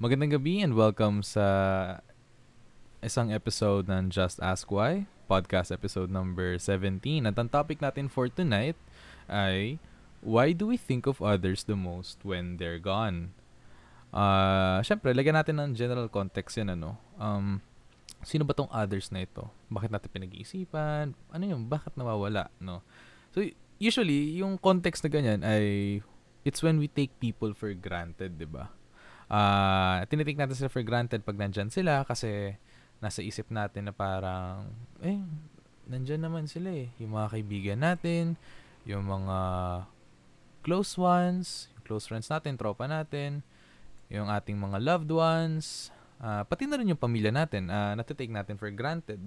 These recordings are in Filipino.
Magandang gabi and welcome sa isang episode ng Just Ask Why, podcast episode number 17. At ang topic natin for tonight ay Why do we think of others the most when they're gone? Uh, Siyempre, lagyan natin ng general context yan, ano. Um, sino ba tong others na ito? Bakit natin pinag-iisipan? Ano yung, bakit nawawala, no? So, usually, yung context na ganyan ay, it's when we take people for granted, di ba? Uh, tinitake natin sila for granted pag nandyan sila kasi nasa isip natin na parang, eh, nandyan naman sila eh. Yung mga kaibigan natin, yung mga close ones, close friends natin, tropa natin, yung ating mga loved ones, uh, pati na rin yung pamilya natin, uh, natitake natin for granted.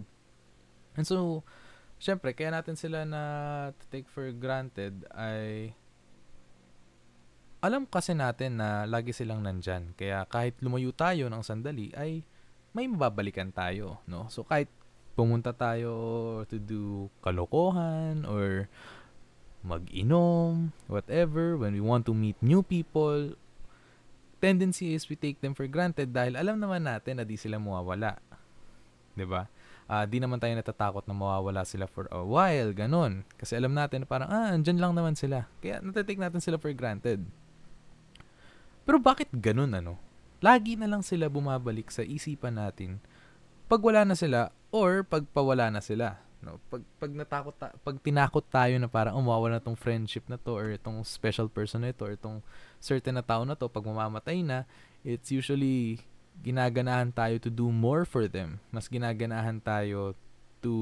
And so, syempre, kaya natin sila na take for granted ay alam kasi natin na lagi silang nandyan. Kaya kahit lumayo tayo ng sandali ay may mababalikan tayo, no? So kahit pumunta tayo to do kalokohan or mag-inom, whatever, when we want to meet new people, tendency is we take them for granted dahil alam naman natin na di sila mawawala. 'Di ba? Uh, di naman tayo natatakot na mawawala sila for a while, ganun. Kasi alam natin na parang, ah, andyan lang naman sila. Kaya natatake natin sila for granted. Pero bakit ganun, ano? lagi na lang sila bumabalik sa isipan natin pag wala na sila or pag pawala na sila. No, pag pag natakot ta- pag tinakot tayo na parang umawala na tong friendship na to or itong special person na ito or itong certain na tao na to pag mamamatay na, it's usually ginaganahan tayo to do more for them. Mas ginaganahan tayo to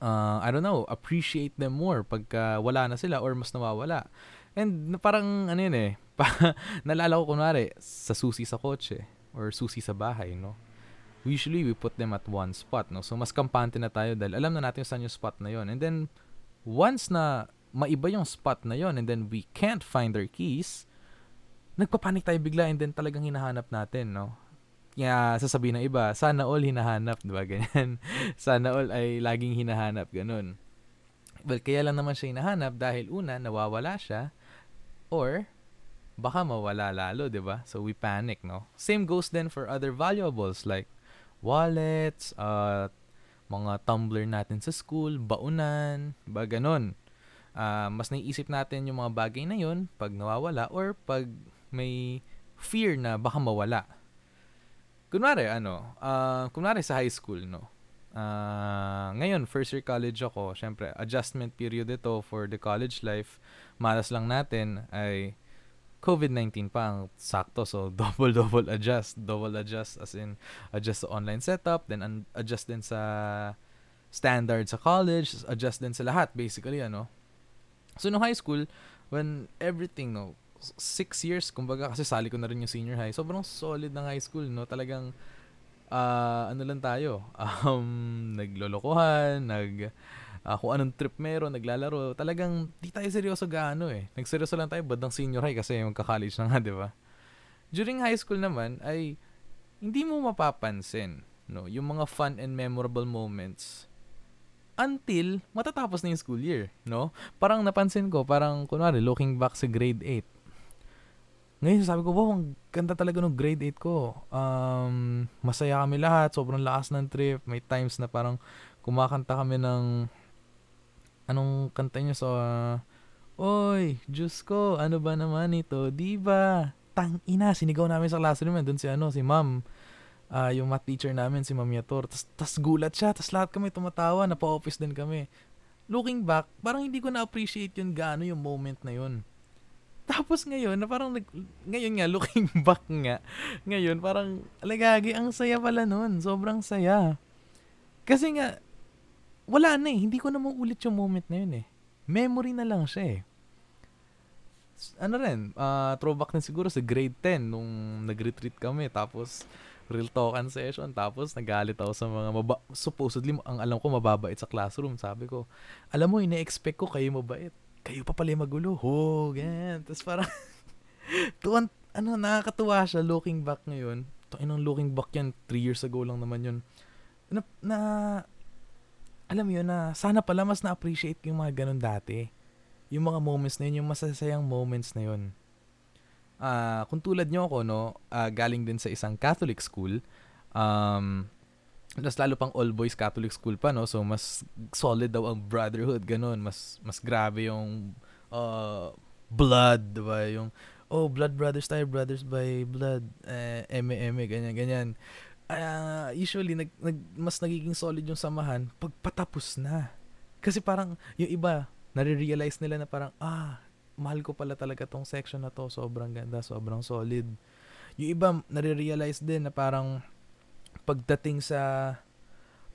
uh, I don't know, appreciate them more pagka wala na sila or mas nawawala. And parang ano yun eh, pa, nalala ko kunwari sa susi sa kotse or susi sa bahay, no? Usually we put them at one spot, no? So mas kampante na tayo dahil alam na natin saan yung spot na yon. And then once na maiba yung spot na yon and then we can't find their keys, nagpapanik tayo bigla and then talagang hinahanap natin, no? Kaya sasabihin ng iba, sana all hinahanap, di ba? Ganyan. sana all ay laging hinahanap, ganun. Well, kaya lang naman siya hinahanap dahil una, nawawala siya or baka mawala lalo, 'di ba? So we panic, no? Same goes then for other valuables like wallets, uh, mga tumbler natin sa school, baunan, ba ganun. Uh, mas naiisip natin yung mga bagay na yun pag nawawala or pag may fear na baka mawala. Kunwari, ano, uh, kunwari sa high school, no? Uh, ngayon, first year college ako, syempre, adjustment period ito for the college life malas lang natin ay COVID-19 pa ang sakto. So, double-double adjust. Double adjust as in adjust sa online setup, then un- adjust din sa standard sa college, adjust din sa lahat, basically, ano. So, no high school, when everything, no, six years, kumbaga, kasi sali ko na rin yung senior high. Sobrang solid ng high school, no. Talagang, uh, ano lang tayo, um, naglolokohan, nag, uh, kung anong trip meron, naglalaro. Talagang di tayo seryoso gaano eh. Nagseryoso lang tayo bandang senior high kasi magka-college na nga, di ba? During high school naman ay hindi mo mapapansin no, yung mga fun and memorable moments until matatapos na yung school year, no? Parang napansin ko, parang kunwari looking back sa grade 8. Ngayon sabi ko, wow, ang ganda talaga ng grade 8 ko. Um, masaya kami lahat, sobrang lakas ng trip. May times na parang kumakanta kami ng Anong kanta niyo sa uh, Oy, Diyos ko, ano ba naman ito? Di ba? Tang ina, sinigaw namin sa classroom doon si ano, si ma'am. Uh, yung math teacher namin, si Ma'am Yator. Tas, gulat siya, tas lahat kami tumatawa, napa-office din kami. Looking back, parang hindi ko na-appreciate yun gaano yung moment na yun. Tapos ngayon, na parang ngayon nga, looking back nga, ngayon, parang, alagagi, ang saya pala nun. Sobrang saya. Kasi nga, wala na eh. Hindi ko na maulit yung moment na yun eh. Memory na lang siya eh. Ano rin, uh, throwback na siguro sa grade 10 nung nag-retreat kami. Tapos, real talkan session. Tapos, nagalit ako sa mga maba- supposedly, ang alam ko, mababait sa classroom. Sabi ko, alam mo, ina-expect ko kayo mabait. Kayo pa pala magulo. Ho, ganyan. Tapos parang, tuwan, ano, nakakatuwa siya looking back ngayon. Ito, inang looking back yan, 3 years ago lang naman yun. Na, na alam yun na sana pala mas na-appreciate yung mga ganun dati. Yung mga moments na yun, yung masasayang moments na yun. uh, kung tulad nyo ako, no, uh, galing din sa isang Catholic school, um, mas lalo pang all boys Catholic school pa no so mas solid daw ang brotherhood ganun mas mas grabe yung uh, blood diba yung oh blood brothers tayo brothers by blood eh, eme eme ganyan ganyan uh, usually nag, nag mas nagiging solid yung samahan pag patapos na. Kasi parang yung iba nare-realize nila na parang ah mahal ko pala talaga tong section na to. Sobrang ganda sobrang solid. Yung iba nare-realize din na parang pagdating sa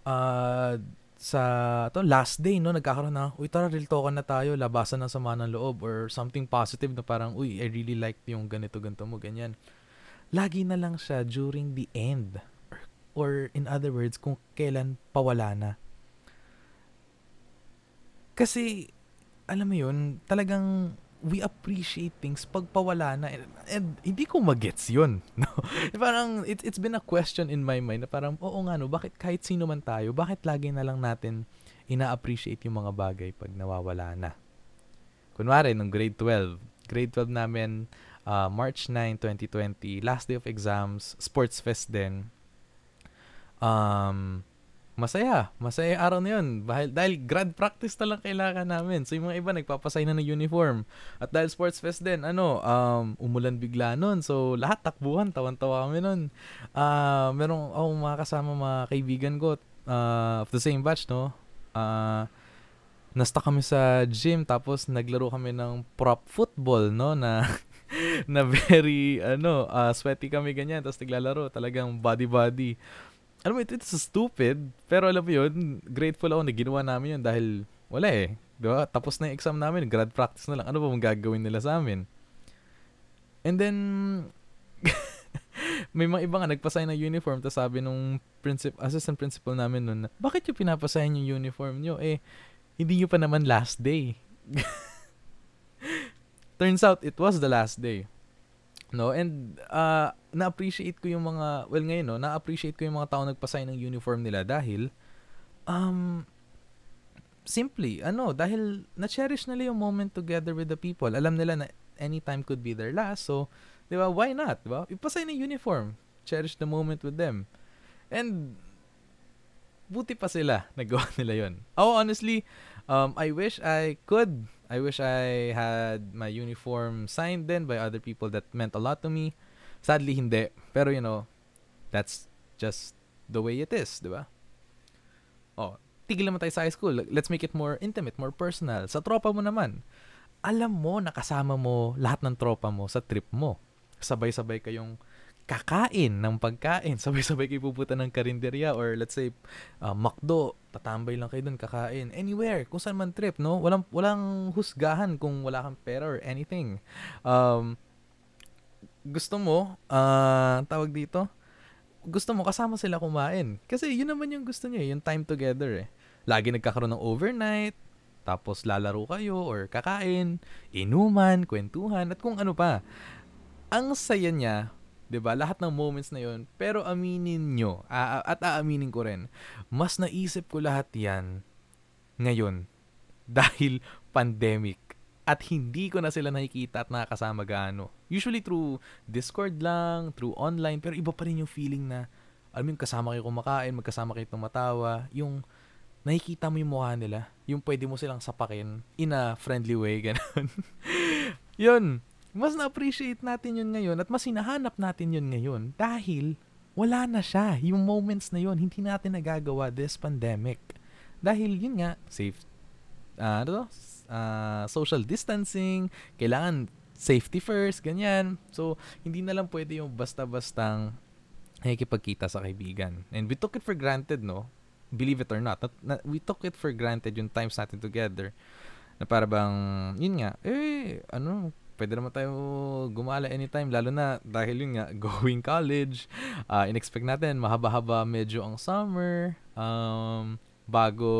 uh, sa to last day no nagkakaroon na uy tara real talk na tayo. Labasan ng sama ng loob. Or something positive na parang uy I really like yung ganito ganito mo ganyan. Lagi na lang siya during the end or, in other words kung kailan pawala na. Kasi alam mo yun talagang we appreciate things pag pawala na. And, and hindi ko magets yun no? Parang it, it's been a question in my mind na parang oo nga no? Bakit kahit sino man tayo bakit lagi na lang natin ina-appreciate yung mga bagay pag nawawala na? Kunwari nung grade 12 grade 12 namin uh, March 9 2020 last day of exams sports fest din um masaya. Masaya araw na yun. Dahil, dahil grad practice na lang kailangan namin. So, yung mga iba nagpapasay na ng uniform. At dahil sports fest din, ano, um, umulan bigla nun. So, lahat takbuhan. Tawan-tawa kami nun. Uh, merong, oh, mga kasama mga kaibigan ko uh, of the same batch, no? Uh, nasta kami sa gym tapos naglaro kami ng prop football no na na very ano uh, sweaty kami ganyan tapos naglalaro talagang body body alam mo, it, it's stupid. Pero alam mo yun, grateful ako na ginawa namin yun dahil wala eh. Di ba? Tapos na yung exam namin, grad practice na lang. Ano ba mong gagawin nila sa amin? And then, may mga iba nga nagpasign ng uniform tapos sabi nung princip- assistant principal namin nun, bakit yung pinapasign yung uniform nyo? Eh, hindi nyo pa naman last day. Turns out, it was the last day. No? And uh, na-appreciate ko yung mga, well ngayon, no, na-appreciate ko yung mga tao nagpasign ng uniform nila dahil, um, simply, ano, dahil na-cherish nila yung moment together with the people. Alam nila na anytime could be their last. So, di ba, why not? Di ba? Ipasign ng uniform. Cherish the moment with them. And, buti pa sila. Nagawa nila yon. Oh, honestly, um, I wish I could I wish I had my uniform signed then by other people that meant a lot to me. Sadly, hindi. Pero, you know, that's just the way it is, di ba? Oh, tigil naman tayo sa high school. Let's make it more intimate, more personal. Sa tropa mo naman, alam mo, nakasama mo lahat ng tropa mo sa trip mo. Sabay-sabay kayong kakain ng pagkain. Sabay-sabay kayo pupunta ng karinderya or let's say uh, McDo, tatambay lang kayo doon kakain. Anywhere, kung saan man trip, no? Walang walang husgahan kung wala kang pera or anything. Um, gusto mo, uh, tawag dito, gusto mo kasama sila kumain. Kasi yun naman yung gusto niya, yung time together eh. Lagi nagkakaroon ng overnight, tapos lalaro kayo or kakain, inuman, kwentuhan, at kung ano pa. Ang saya niya 'di ba? Lahat ng moments na 'yon. Pero aminin nyo, uh, at aaminin ko rin, mas naisip ko lahat 'yan ngayon dahil pandemic at hindi ko na sila nakikita at nakakasama gaano. Usually through Discord lang, through online, pero iba pa rin yung feeling na alam mo yung kasama kayo kumakain, magkasama kayo tumatawa, yung nakikita mo yung mukha nila, yung pwede mo silang sapakin in a friendly way, ganun. yun, mas na-appreciate natin yun ngayon at mas hinahanap natin yun ngayon dahil wala na siya. Yung moments na yun, hindi natin nagagawa this pandemic. Dahil yun nga, safe, uh, ano uh, social distancing, kailangan safety first, ganyan. So, hindi na lang pwede yung basta-bastang nakikipagkita sa kaibigan. And we took it for granted, no? Believe it or not. not, not we took it for granted yung times natin together. Na para bang, yun nga, eh, ano, pwede naman tayo gumala anytime lalo na dahil yun nga going college uh, inexpect natin mahaba-haba medyo ang summer um, bago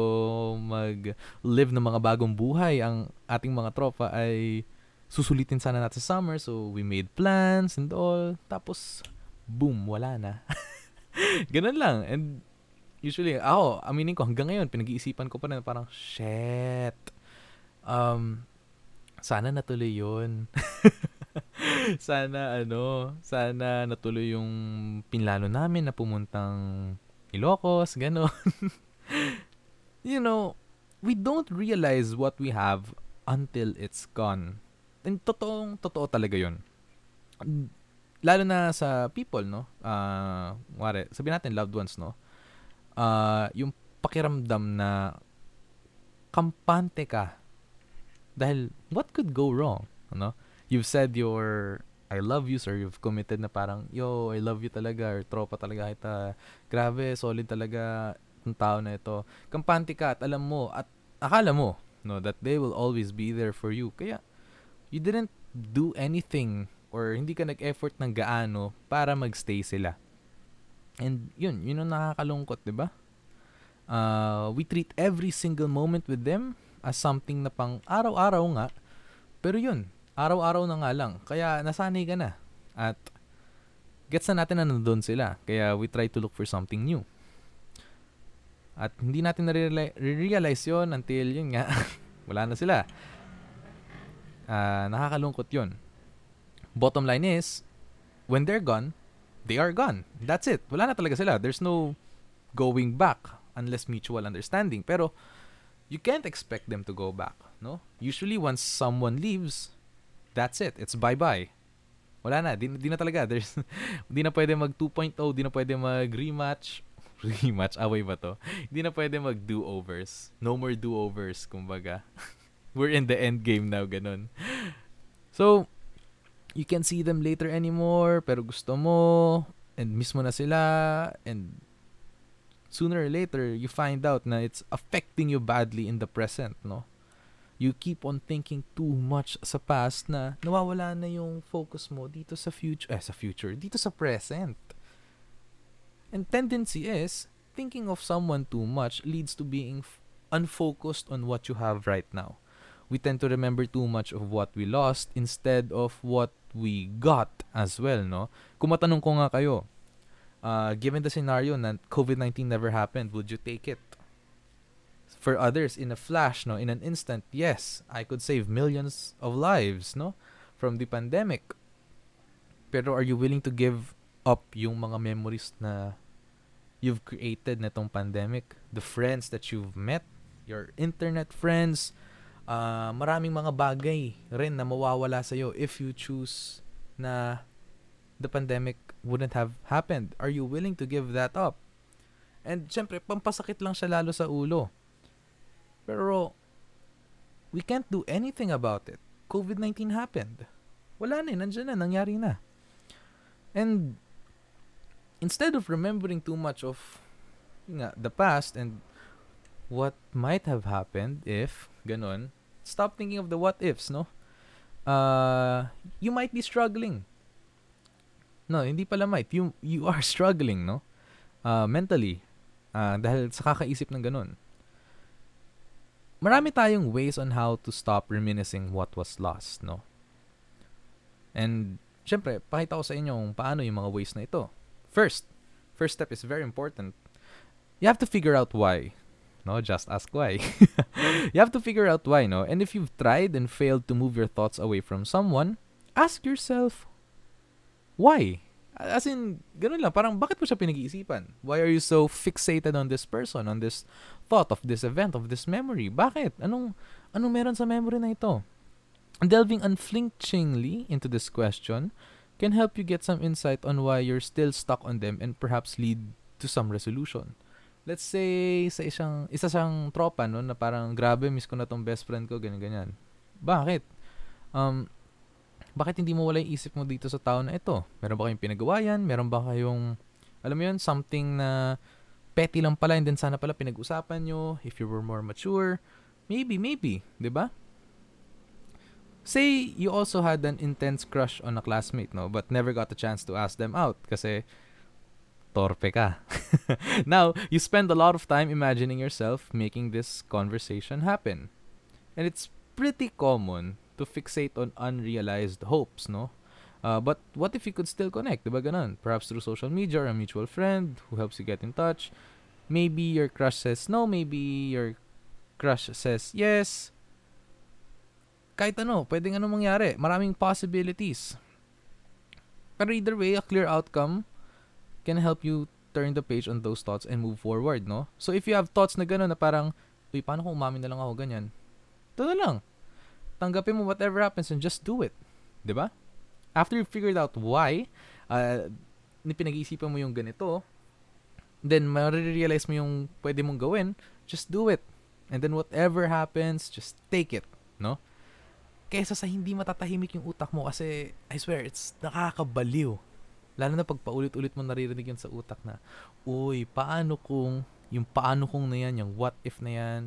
mag live ng mga bagong buhay ang ating mga tropa ay susulitin sana natin sa summer. So we made plans and all. Tapos boom wala na. Ganun lang. And usually ako aminin ko hanggang ngayon pinag-iisipan ko pa rin parang shit. Um sana natuloy yun. sana ano, sana natuloy yung pinlano namin na pumuntang Ilocos, gano'n. you know, we don't realize what we have until it's gone. And totoong, totoo talaga yon Lalo na sa people, no? Uh, wari, sabihin natin loved ones, no? Uh, yung pakiramdam na kampante ka. Dahil, what could go wrong? Ano? You've said your I love you, sir. You've committed na parang, yo, I love you talaga, or tropa talaga kita. Grabe, solid talaga ng tao na ito. Kampante ka at alam mo, at akala mo, no, that they will always be there for you. Kaya, you didn't do anything or hindi ka nag-effort ng gaano para magstay sila. And yun, yun ang nakakalungkot, di ba? Uh, we treat every single moment with them as something na pang araw-araw nga. Pero yun, araw-araw na nga lang. Kaya nasanay ka na. At gets na natin na nandun sila. Kaya we try to look for something new. At hindi natin na-realize yon until yun nga, wala na sila. Uh, nakakalungkot yon Bottom line is, when they're gone, they are gone. That's it. Wala na talaga sila. There's no going back unless mutual understanding. Pero, you can't expect them to go back, no? Usually, once someone leaves, that's it. It's bye-bye. Wala na. Di, di na talaga. There's, di na pwede mag 2.0. Di na pwede mag rematch. Rematch? Away ba to? Di na pwede mag do-overs. No more do-overs, kumbaga. We're in the end game now, ganun. So, you can see them later anymore, pero gusto mo, and miss mo na sila, and sooner or later, you find out na it's affecting you badly in the present, no? You keep on thinking too much sa past na nawawala na yung focus mo dito sa future, eh, sa future, dito sa present. And tendency is, thinking of someone too much leads to being unfocused on what you have right now. We tend to remember too much of what we lost instead of what we got as well, no? Kung matanong ko nga kayo, uh, given the scenario na COVID-19 never happened, would you take it? For others, in a flash, no, in an instant, yes, I could save millions of lives, no, from the pandemic. Pero are you willing to give up yung mga memories na you've created netong pandemic, the friends that you've met, your internet friends, uh, maraming mga bagay rin na mawawala sa iyo if you choose na the pandemic wouldn't have happened. Are you willing to give that up? And syempre, pampasakit lang siya lalo sa ulo. Pero, we can't do anything about it. COVID-19 happened. Wala na eh, nandiyan na, nangyari na. And, instead of remembering too much of nga, the past and what might have happened if, ganun, stop thinking of the what ifs, no? Uh, you might be struggling. No, hindi pala might. You, you are struggling, no? Uh, mentally. Uh, dahil sa kakaisip ng ganun. Marami tayong ways on how to stop reminiscing what was lost, no? And, syempre, pakita ko sa inyo paano yung mga ways na ito. First, first step is very important. You have to figure out why. No, just ask why. you have to figure out why, no? And if you've tried and failed to move your thoughts away from someone, ask yourself, why? As in, ganun lang, parang bakit mo siya pinag-iisipan? Why are you so fixated on this person, on this thought of this event, of this memory? Bakit? Anong, anong meron sa memory na ito? Delving unflinchingly into this question can help you get some insight on why you're still stuck on them and perhaps lead to some resolution. Let's say, sa isang, isa siyang tropa, no, na parang, grabe, miss ko na tong best friend ko, ganyan, ganyan. Bakit? Um, bakit hindi mo wala yung isip mo dito sa tao na ito? Meron ba kayong pinagawa yan? Meron ba kayong, alam mo yun, something na petty lang pala and then sana pala pinag-usapan nyo if you were more mature? Maybe, maybe, ba? Say you also had an intense crush on a classmate, no, but never got a chance to ask them out kasi torpe ka. now, you spend a lot of time imagining yourself making this conversation happen. And it's pretty common to fixate on unrealized hopes, no? Uh, but what if you could still connect, diba ganun? Perhaps through social media or a mutual friend who helps you get in touch. Maybe your crush says no, maybe your crush says yes, kahit ano, pwedeng ano mangyari. Maraming possibilities. Pero either way, a clear outcome can help you turn the page on those thoughts and move forward, no? So if you have thoughts na gano'n na parang, uy, paano kung umamin na lang ako ganyan? Ito na lang. Tanggapin mo whatever happens and just do it. ba? After you figured out why, uh, pinag-iisipan mo yung ganito, then ma-realize mo yung pwede mong gawin, just do it. And then whatever happens, just take it, no? Kaysa sa hindi matatahimik yung utak mo kasi I swear, it's nakakabaliw. Lalo na pag paulit-ulit mo naririnig yun sa utak na, uy, paano kung, yung paano kung na yan, yung what if na yan,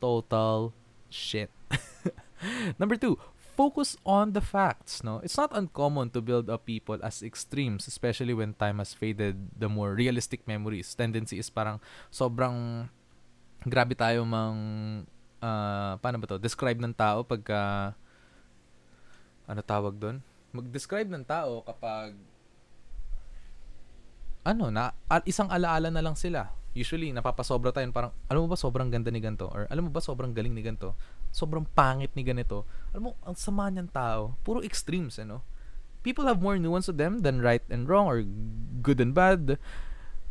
total shit. Number two, focus on the facts, no? It's not uncommon to build up people as extremes, especially when time has faded the more realistic memories. Tendency is parang sobrang grabe tayo mang uh, paano ba to? Describe ng tao pagka ano tawag doon? Mag-describe ng tao kapag ano, na isang alaala na lang sila. Usually, napapasobra tayo parang, alam mo ba sobrang ganda ni ganito? Or alam mo ba sobrang galing ni ganito? Sobrang pangit ni ganito? Alam mo, ang sama niyang tao. Puro extremes, ano? People have more nuance to them than right and wrong or good and bad.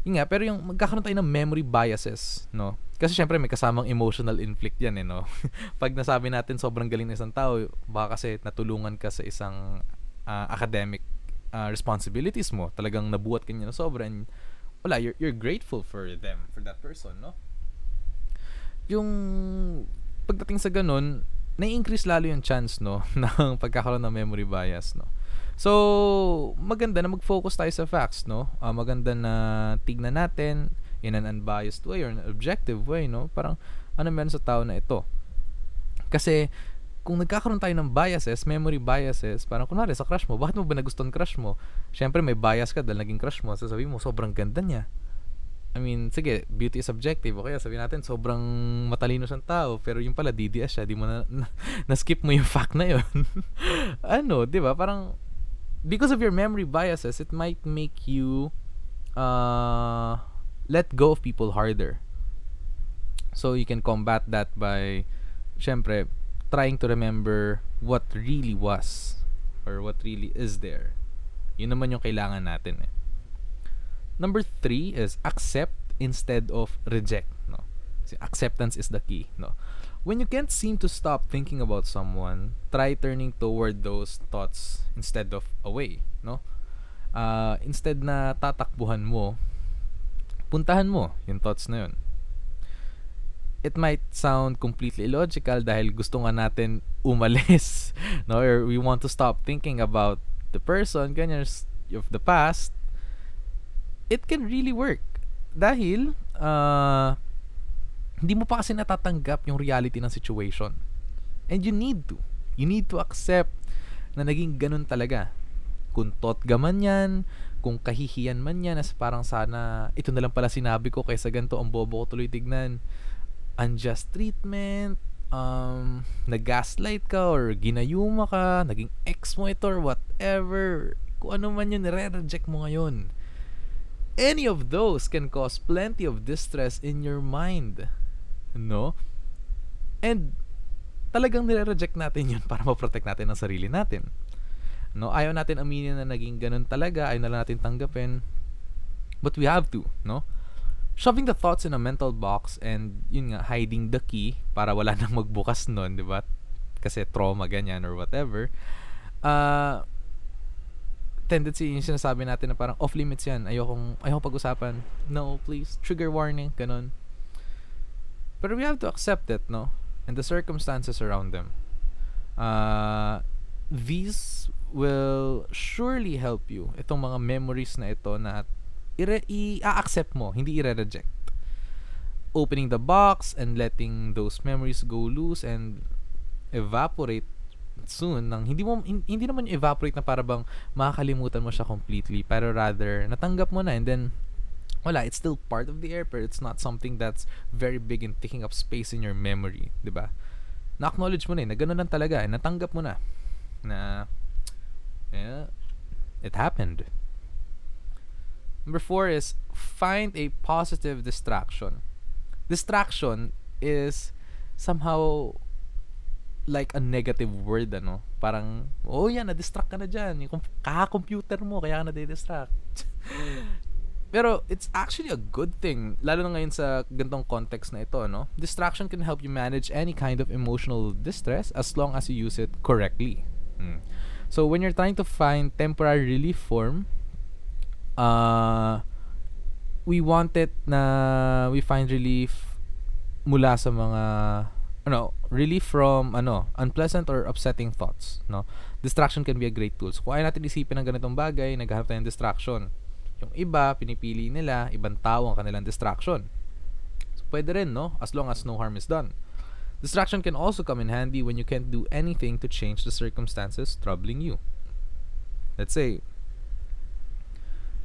Yun nga, pero yung magkakaroon tayo ng memory biases, no? Kasi syempre may kasamang emotional inflict yan, eh, no? Pag nasabi natin sobrang galing ng isang tao, baka kasi natulungan ka sa isang uh, academic uh, responsibilities mo. Talagang nabuhat ka niya na sobra and wala, you're, you're grateful for them, for that person, no? Yung pagdating sa ganun, na-increase lalo yung chance, no, ng pagkakaroon ng memory bias, no? So, maganda na mag-focus tayo sa facts, no? Uh, maganda na tignan natin in an unbiased way or an objective way, no? Parang, ano meron sa tao na ito? Kasi, kung nagkakaroon tayo ng biases, memory biases, parang kunwari sa crush mo, bakit mo ba nagustuhan crush mo? Siyempre, may bias ka dahil naging crush mo. Sasabihin mo, sobrang ganda niya. I mean, sige, beauty is subjective. Okay, sabihin natin, sobrang matalino siyang tao. Pero yung pala, DDS siya. Di mo na, na, na-skip mo yung fact na yun. ano, di ba? Parang, because of your memory biases, it might make you uh, let go of people harder. So you can combat that by, syempre, trying to remember what really was or what really is there. Yun naman yung kailangan natin eh. Number three is accept instead of reject. No? acceptance is the key. No? When you can't seem to stop thinking about someone, try turning toward those thoughts instead of away, no? Uh, instead na tatakbuhan mo, puntahan mo yung thoughts na yun. It might sound completely illogical dahil gusto nga natin umalis, no? Or we want to stop thinking about the person, ganyan, of the past. It can really work. Dahil, uh, hindi mo pa kasi natatanggap yung reality ng situation. And you need to. You need to accept na naging ganun talaga. Kung totga man yan, kung kahihiyan man yan, as parang sana, ito na lang pala sinabi ko kaysa ganito ang bobo ko tuloy tignan. Unjust treatment, um, nag-gaslight ka or ginayuma ka, naging ex mo ito or whatever. Kung ano man yun, nire-reject mo ngayon. Any of those can cause plenty of distress in your mind No? And talagang nire-reject natin yun para ma-protect natin ang sarili natin. No, ayaw natin aminin na naging ganun talaga, ayaw na natin tanggapin. But we have to, no? Shoving the thoughts in a mental box and yun nga, hiding the key para wala nang magbukas nun, di ba? Kasi trauma, ganyan, or whatever. Uh, tendency yung sinasabi natin na parang off limits yan. Ayokong, ayokong pag-usapan. No, please. Trigger warning, ganun. But we have to accept it, no? And the circumstances around them. Uh, these will surely help you. Itong mga memories na ito na i-accept mo, hindi i-reject. Opening the box and letting those memories go loose and evaporate soon nang hindi mo hindi naman evaporate na para bang makakalimutan mo siya completely pero rather natanggap mo na and then wala, it's still part of the air, but it's not something that's very big in taking up space in your memory, di ba? Na-acknowledge mo na eh, na ganun lang talaga, eh, natanggap mo na, na, yeah, it happened. Number four is, find a positive distraction. Distraction is somehow like a negative word, ano. Parang, oh yan, na-distract ka na dyan. Yung kaka-computer mo, kaya ka na-distract. Pero it's actually a good thing, lalo na ngayon sa gantong context na ito, no? Distraction can help you manage any kind of emotional distress as long as you use it correctly. Hmm. So when you're trying to find temporary relief form, uh, we want it na we find relief mula sa mga ano, relief from ano, unpleasant or upsetting thoughts, no? Distraction can be a great tool. So, kung natin isipin ng ganitong bagay, naghahanap tayo ng distraction. Yung iba, pinipili nila, ibang tao ang kanilang distraction. So, pwede rin, no? As long as no harm is done. Distraction can also come in handy when you can't do anything to change the circumstances troubling you. Let's say,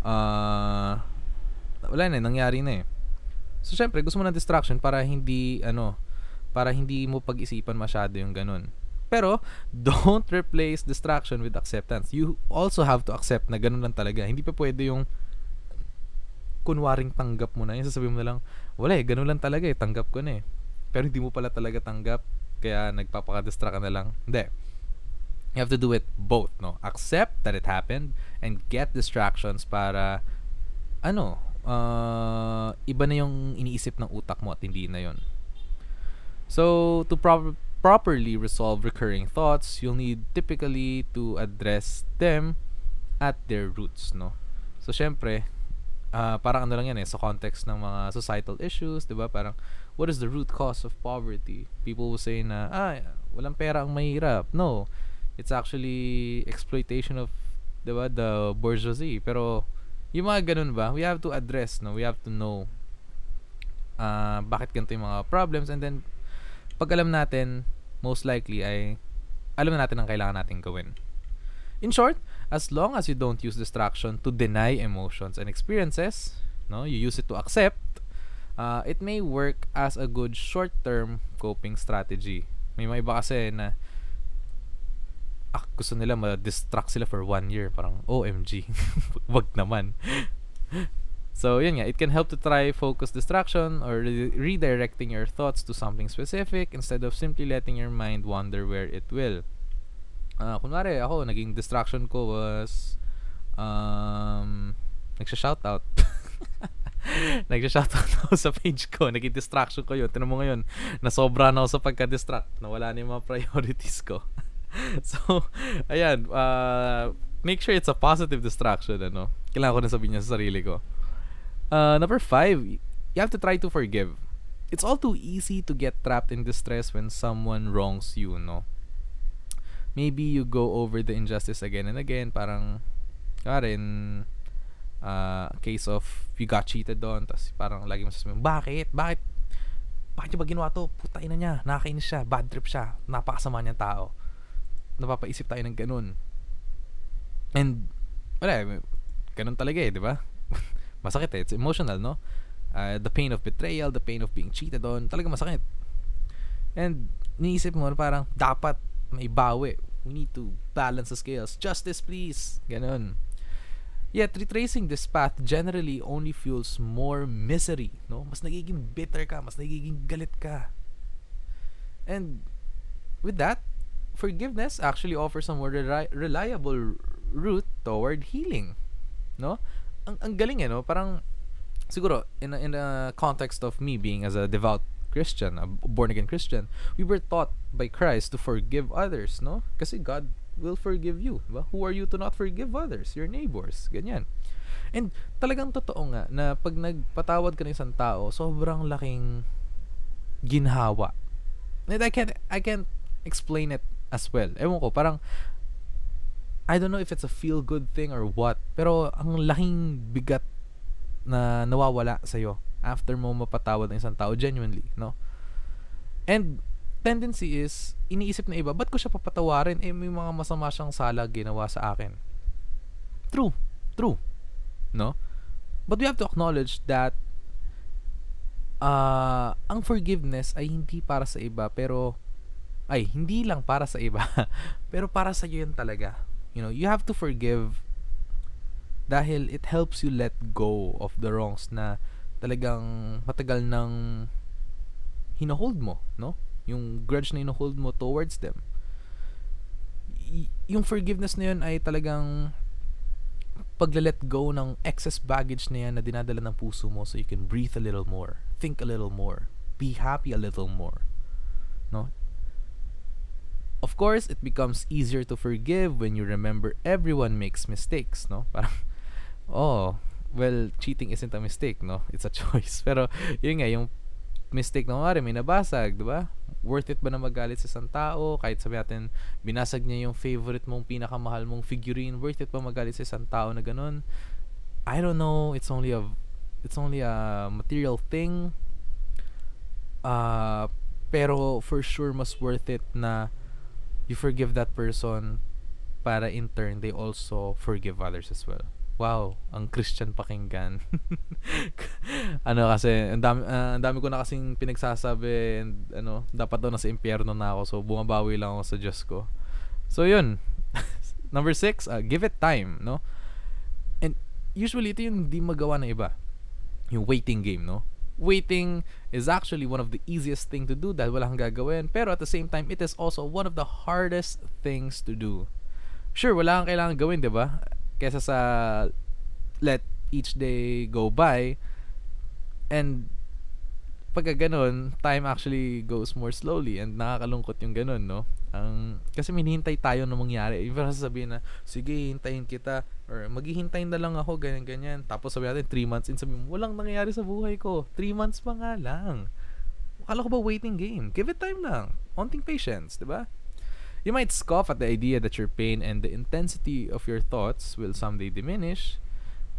uh, wala na, nangyari na eh. So, syempre, gusto mo ng distraction para hindi, ano, para hindi mo pag-isipan masyado yung ganun. Pero, don't replace distraction with acceptance. You also have to accept na ganun lang talaga. Hindi pa pwede yung kunwaring tanggap mo na. Yung sasabihin mo na lang, wala eh, ganun lang talaga eh, tanggap ko na eh. Pero hindi mo pala talaga tanggap, kaya nagpapaka-distract ka na lang. Hindi. You have to do it both, no? Accept that it happened and get distractions para, ano, uh, iba na yung iniisip ng utak mo at hindi na yon So, to pro- properly resolve recurring thoughts, you'll need typically to address them at their roots, no? So, syempre, uh, parang ano lang yan eh, sa context ng mga societal issues, di ba? Parang, what is the root cause of poverty? People will say na, ah, walang pera ang mahirap. No, it's actually exploitation of, di ba, the bourgeoisie. Pero, yung mga ganun ba, we have to address, no? We have to know uh, bakit ganito yung mga problems and then pag alam natin, most likely ay alam na natin ang kailangan natin gawin. In short, as long as you don't use distraction to deny emotions and experiences, no, you use it to accept, uh, it may work as a good short-term coping strategy. May mga iba kasi na ah, gusto nila ma-distract sila for one year. Parang, OMG. Wag naman. So, yun nga, it can help to try focus distraction or re- redirecting your thoughts to something specific instead of simply letting your mind wander where it will. Uh, kunwari, ako, naging distraction ko was um, nagsha-shoutout. nagsha-shoutout ako sa page ko. Naging distraction ko yun. Tinan mo ngayon, nasobra na ako sa pagka-distract. Nawala na yung mga priorities ko. so, ayan, uh, make sure it's a positive distraction, ano. Kailangan ko na sabihin niya sa sarili ko. Uh, number five, you have to try to forgive. It's all too easy to get trapped in distress when someone wrongs you, no? Maybe you go over the injustice again and again, parang, in uh, case of you got cheated on, tapos parang lagi mo sasabihin, bakit? Bakit? Bakit niya ba ginawa to? Puta ina niya, nakakainis siya, bad trip siya, napakasama niyang tao. Napapaisip tayo ng ganun. And, wala, ganun talaga eh, di ba? masakit eh. It's emotional, no? Uh, the pain of betrayal, the pain of being cheated on, talaga masakit. And, niisip mo, parang, dapat may bawi. We need to balance the scales. Justice, please. Ganun. Yet, retracing this path generally only fuels more misery, no? Mas nagiging bitter ka, mas nagiging galit ka. And, with that, forgiveness actually offers a more re- reliable route toward healing, no? ang, ang galing eh, no? Parang, siguro, in a, in a context of me being as a devout Christian, a born-again Christian, we were taught by Christ to forgive others, no? Kasi God will forgive you. Diba? Who are you to not forgive others? Your neighbors. Ganyan. And talagang totoo nga na pag nagpatawad ka ng isang tao, sobrang laking ginhawa. And I can't, I can't explain it as well. Ewan ko, parang I don't know if it's a feel good thing or what, pero ang laking bigat na nawawala sa iyo after mo mapatawad ng isang tao genuinely, no? And tendency is iniisip na iba, ba't ko siya papatawarin? Eh may mga masama siyang sala ginawa sa akin. True. True. No? But we have to acknowledge that uh, ang forgiveness ay hindi para sa iba pero ay hindi lang para sa iba pero para sa iyo yan talaga you know, you have to forgive dahil it helps you let go of the wrongs na talagang matagal nang hinahold mo, no? yung grudge na ino-hold mo towards them. Y- yung forgiveness na yun ay talagang pagla-let go ng excess baggage na yan na dinadala ng puso mo so you can breathe a little more, think a little more, be happy a little more. No? Of course, it becomes easier to forgive when you remember everyone makes mistakes, no? Parang, oh, well, cheating isn't a mistake, no? It's a choice. Pero, yun nga, yung mistake na kumari, may nabasag, di ba? Worth it ba na magalit sa isang tao? Kahit sabi natin, binasag niya yung favorite mong pinakamahal mong figurine, worth it ba magalit sa isang tao na ganun? I don't know. It's only a, it's only a material thing. Uh, pero for sure, mas worth it na you forgive that person para in turn, they also forgive others as well wow, ang Christian pakinggan. ano kasi, ang dami, uh, ang dami ko na kasing pinagsasabi and ano, dapat daw nasa impyerno na ako so bumabawi lang ako sa Diyos ko. So yun. Number six, uh, give it time, no? And usually ito yung hindi magawa ng iba. Yung waiting game, no? Waiting is actually one of the easiest thing to do dahil wala kang gagawin. Pero at the same time, it is also one of the hardest things to do. Sure, wala kang kailangan gawin, di ba? Kesa sa let each day go by and pagka ganun, time actually goes more slowly and nakakalungkot yung ganun, no? Ang, kasi minihintay tayo na mangyari. Even sasabihin na, sige, hintayin kita or maghihintay na lang ako, ganyan-ganyan. Tapos sabi natin, 3 months in, sabi mo, walang nangyayari sa buhay ko. 3 months pa nga lang. Akala ko ba waiting game? Give it time lang. Onting patience, di ba? You might scoff at the idea that your pain and the intensity of your thoughts will someday diminish,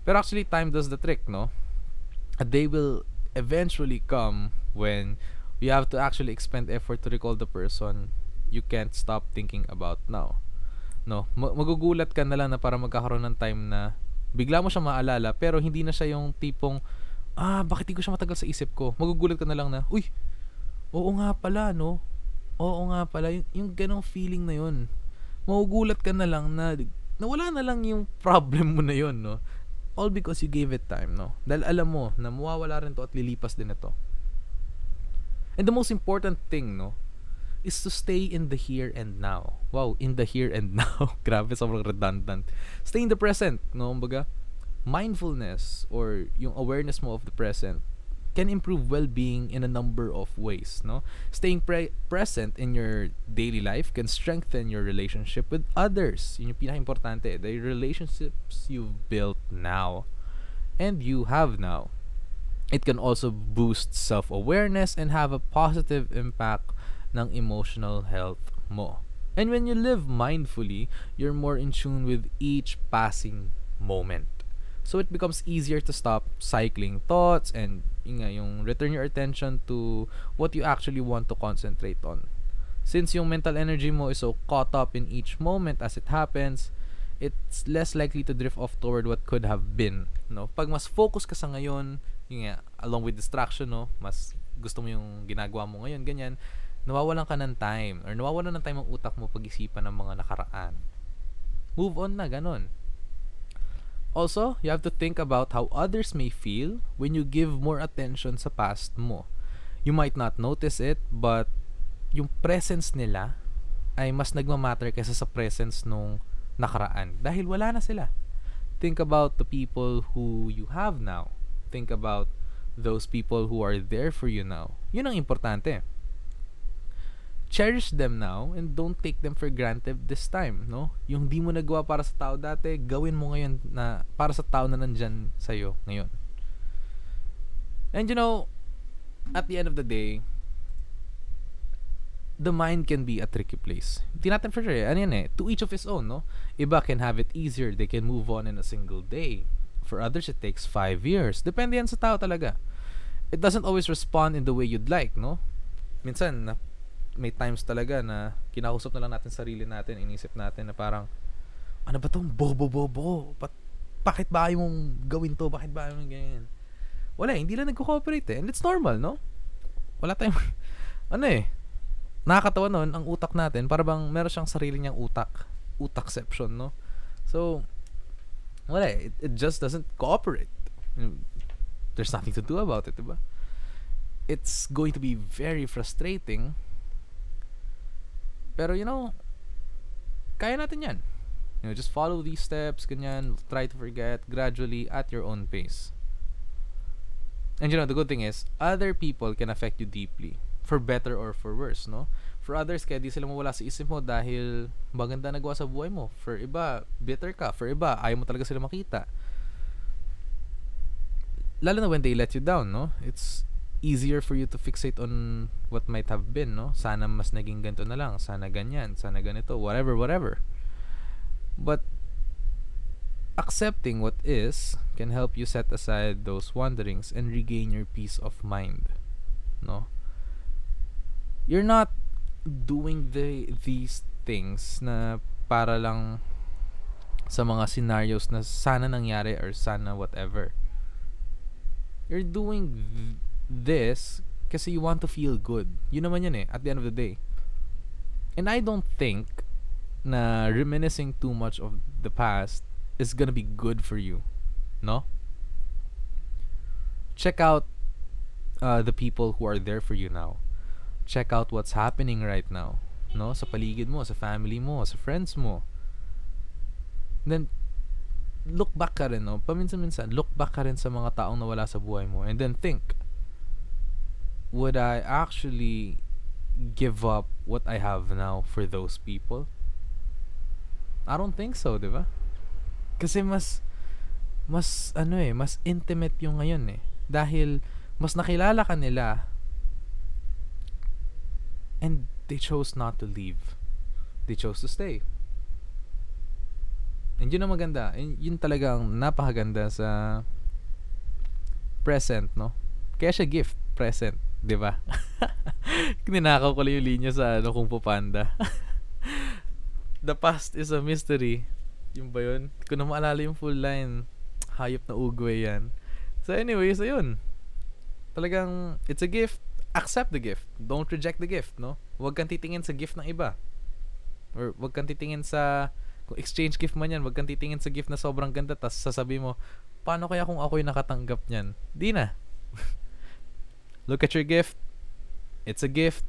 but actually time does the trick, no? A day will eventually come when you have to actually expend effort to recall the person you can't stop thinking about now. No, magugulat ka na lang na para magkakaroon ng time na bigla mo siya maalala pero hindi na siya yung tipong ah, bakit di ko siya matagal sa isip ko? Magugulat ka na lang na, uy, oo nga pala, no? Oo nga pala, yung, yung ganong feeling na yun. Magugulat ka na lang na nawala na lang yung problem mo na yun, no? All because you gave it time, no? Dahil alam mo na mawawala rin to at lilipas din ito. And the most important thing, no? is to stay in the here and now. Wow, in the here and now. Grabe, sobrang redundant. Stay in the present, no? Kumbaga, mindfulness or yung awareness mo of the present can improve well-being in a number of ways no? Staying pre- present in your daily life can strengthen your relationship with others. Yun yung pinaka-importante the relationships you've built now and you have now. It can also boost self-awareness and have a positive impact ng emotional health mo. And when you live mindfully you're more in tune with each passing moment. So it becomes easier to stop cycling thoughts and nga, yung return your attention to what you actually want to concentrate on. Since yung mental energy mo is so caught up in each moment as it happens, it's less likely to drift off toward what could have been, no? Pag mas focus ka sa ngayon, yung nga, along with distraction, no? Mas gusto mo yung ginagawa mo ngayon, ganyan, nawawalan ka ng time or nawawalan ng time ang utak mo pag-isipan ng mga nakaraan. Move on na, ganun. Also, you have to think about how others may feel when you give more attention sa past mo. You might not notice it, but yung presence nila ay mas nagmamatter kaysa sa presence nung nakaraan dahil wala na sila. Think about the people who you have now. Think about those people who are there for you now. Yun ang importante cherish them now and don't take them for granted this time, no? Yung di mo nagawa para sa tao dati, gawin mo ngayon na para sa tao na nandyan sa'yo ngayon. And you know, at the end of the day, the mind can be a tricky place. Hindi natin for sure eh. Ano yan eh? To each of his own, no? Iba can have it easier. They can move on in a single day. For others, it takes five years. Depende yan sa tao talaga. It doesn't always respond in the way you'd like, no? Minsan, may times talaga na kinausap na lang natin sarili natin, inisip natin na parang, ano ba tong bobo-bobo? Ba't, bakit ba ayaw mong gawin to? Bakit ba ayaw mong ganyan? Wala, hindi lang nagko-cooperate eh. And it's normal, no? Wala tayong, ano eh, nakakatawa nun, ang utak natin, para bang meron siyang sarili niyang utak. Utakception, no? So, wala eh, it, it just doesn't cooperate. There's nothing to do about it, diba? It's going to be very frustrating Pero you know, kaya natin yan. You know, just follow these steps, ganyan, try to forget gradually at your own pace. And you know, the good thing is, other people can affect you deeply. For better or for worse, no? For others, kaya di sila mawala sa isip mo dahil maganda nagawa sa buhay mo. For iba, bitter ka. For iba, ayaw mo talaga sila makita. Lalo na when they let you down, no? It's easier for you to fixate on what might have been, no? Sana mas naging ganito na lang. Sana ganyan. Sana ganito. Whatever, whatever. But accepting what is can help you set aside those wanderings and regain your peace of mind. No? You're not doing the these things na para lang sa mga scenarios na sana nangyari or sana whatever. You're doing th- this kasi you want to feel good. Yun naman yan eh, at the end of the day. And I don't think na reminiscing too much of the past is gonna be good for you. No? Check out uh, the people who are there for you now. Check out what's happening right now. No? Sa paligid mo, sa family mo, sa friends mo. Then, look back ka rin, no? Paminsan-minsan, look back ka rin sa mga taong nawala sa buhay mo. And then think, would I actually give up what I have now for those people? I don't think so, di? Kasi mas, mas, ano eh, mas intimate yung ngayon eh. Dahil, mas nakilala ka nila and they chose not to leave. They chose to stay. And yun ang maganda. And yun talagang napakaganda sa present, no? Kaya siya gift, present, 'di ba? Ninakaw ko lang yung linya sa ano kung Panda. The past is a mystery. Yung ba yun? Kung na maalala yung full line, hayop na ugwe yan. So anyways, ayun. Talagang, it's a gift. Accept the gift. Don't reject the gift, no? Huwag kang titingin sa gift ng iba. Or huwag kang titingin sa, kung exchange gift man yan, huwag kang titingin sa gift na sobrang ganda, tas sasabi mo, paano kaya kung ako'y nakatanggap niyan? Di na. Look at your gift. It's a gift.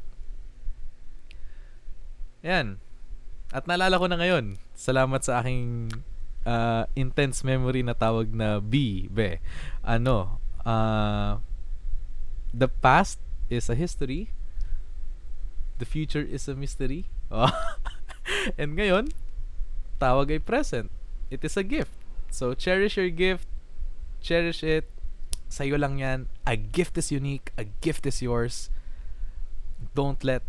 Yan. At naalala ko na ngayon, salamat sa aking uh, intense memory na tawag na B, be. Ano, uh, the past is a history. The future is a mystery. And ngayon, tawag ay present. It is a gift. So, cherish your gift. Cherish it. Sa'yo lang yan. A gift is unique. A gift is yours. Don't let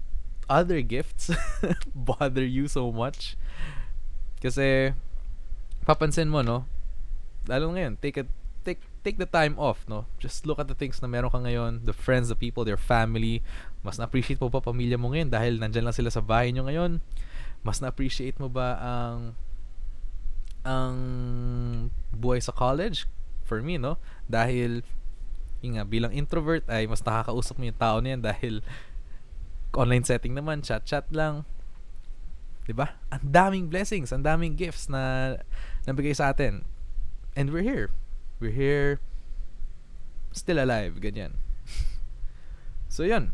other gifts bother you so much. Kasi, papansin mo, no? Lalo ngayon, take a, take, take the time off, no? Just look at the things na meron ka ngayon, the friends, the people, their family. Mas na-appreciate mo pa pamilya mo ngayon dahil nandyan lang sila sa bahay nyo ngayon. Mas na-appreciate mo ba ang ang buhay sa college? For me, no? Dahil, yung nga, bilang introvert ay mas nakakausap mo yung tao niyan dahil online setting naman, chat-chat lang. 'Di ba? Ang daming blessings, ang daming gifts na nabigay sa atin. And we're here. We're here still alive, ganyan. so 'yun.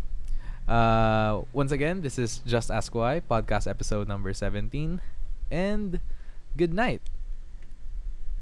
Uh, once again, this is Just Ask Why, podcast episode number 17. And good night.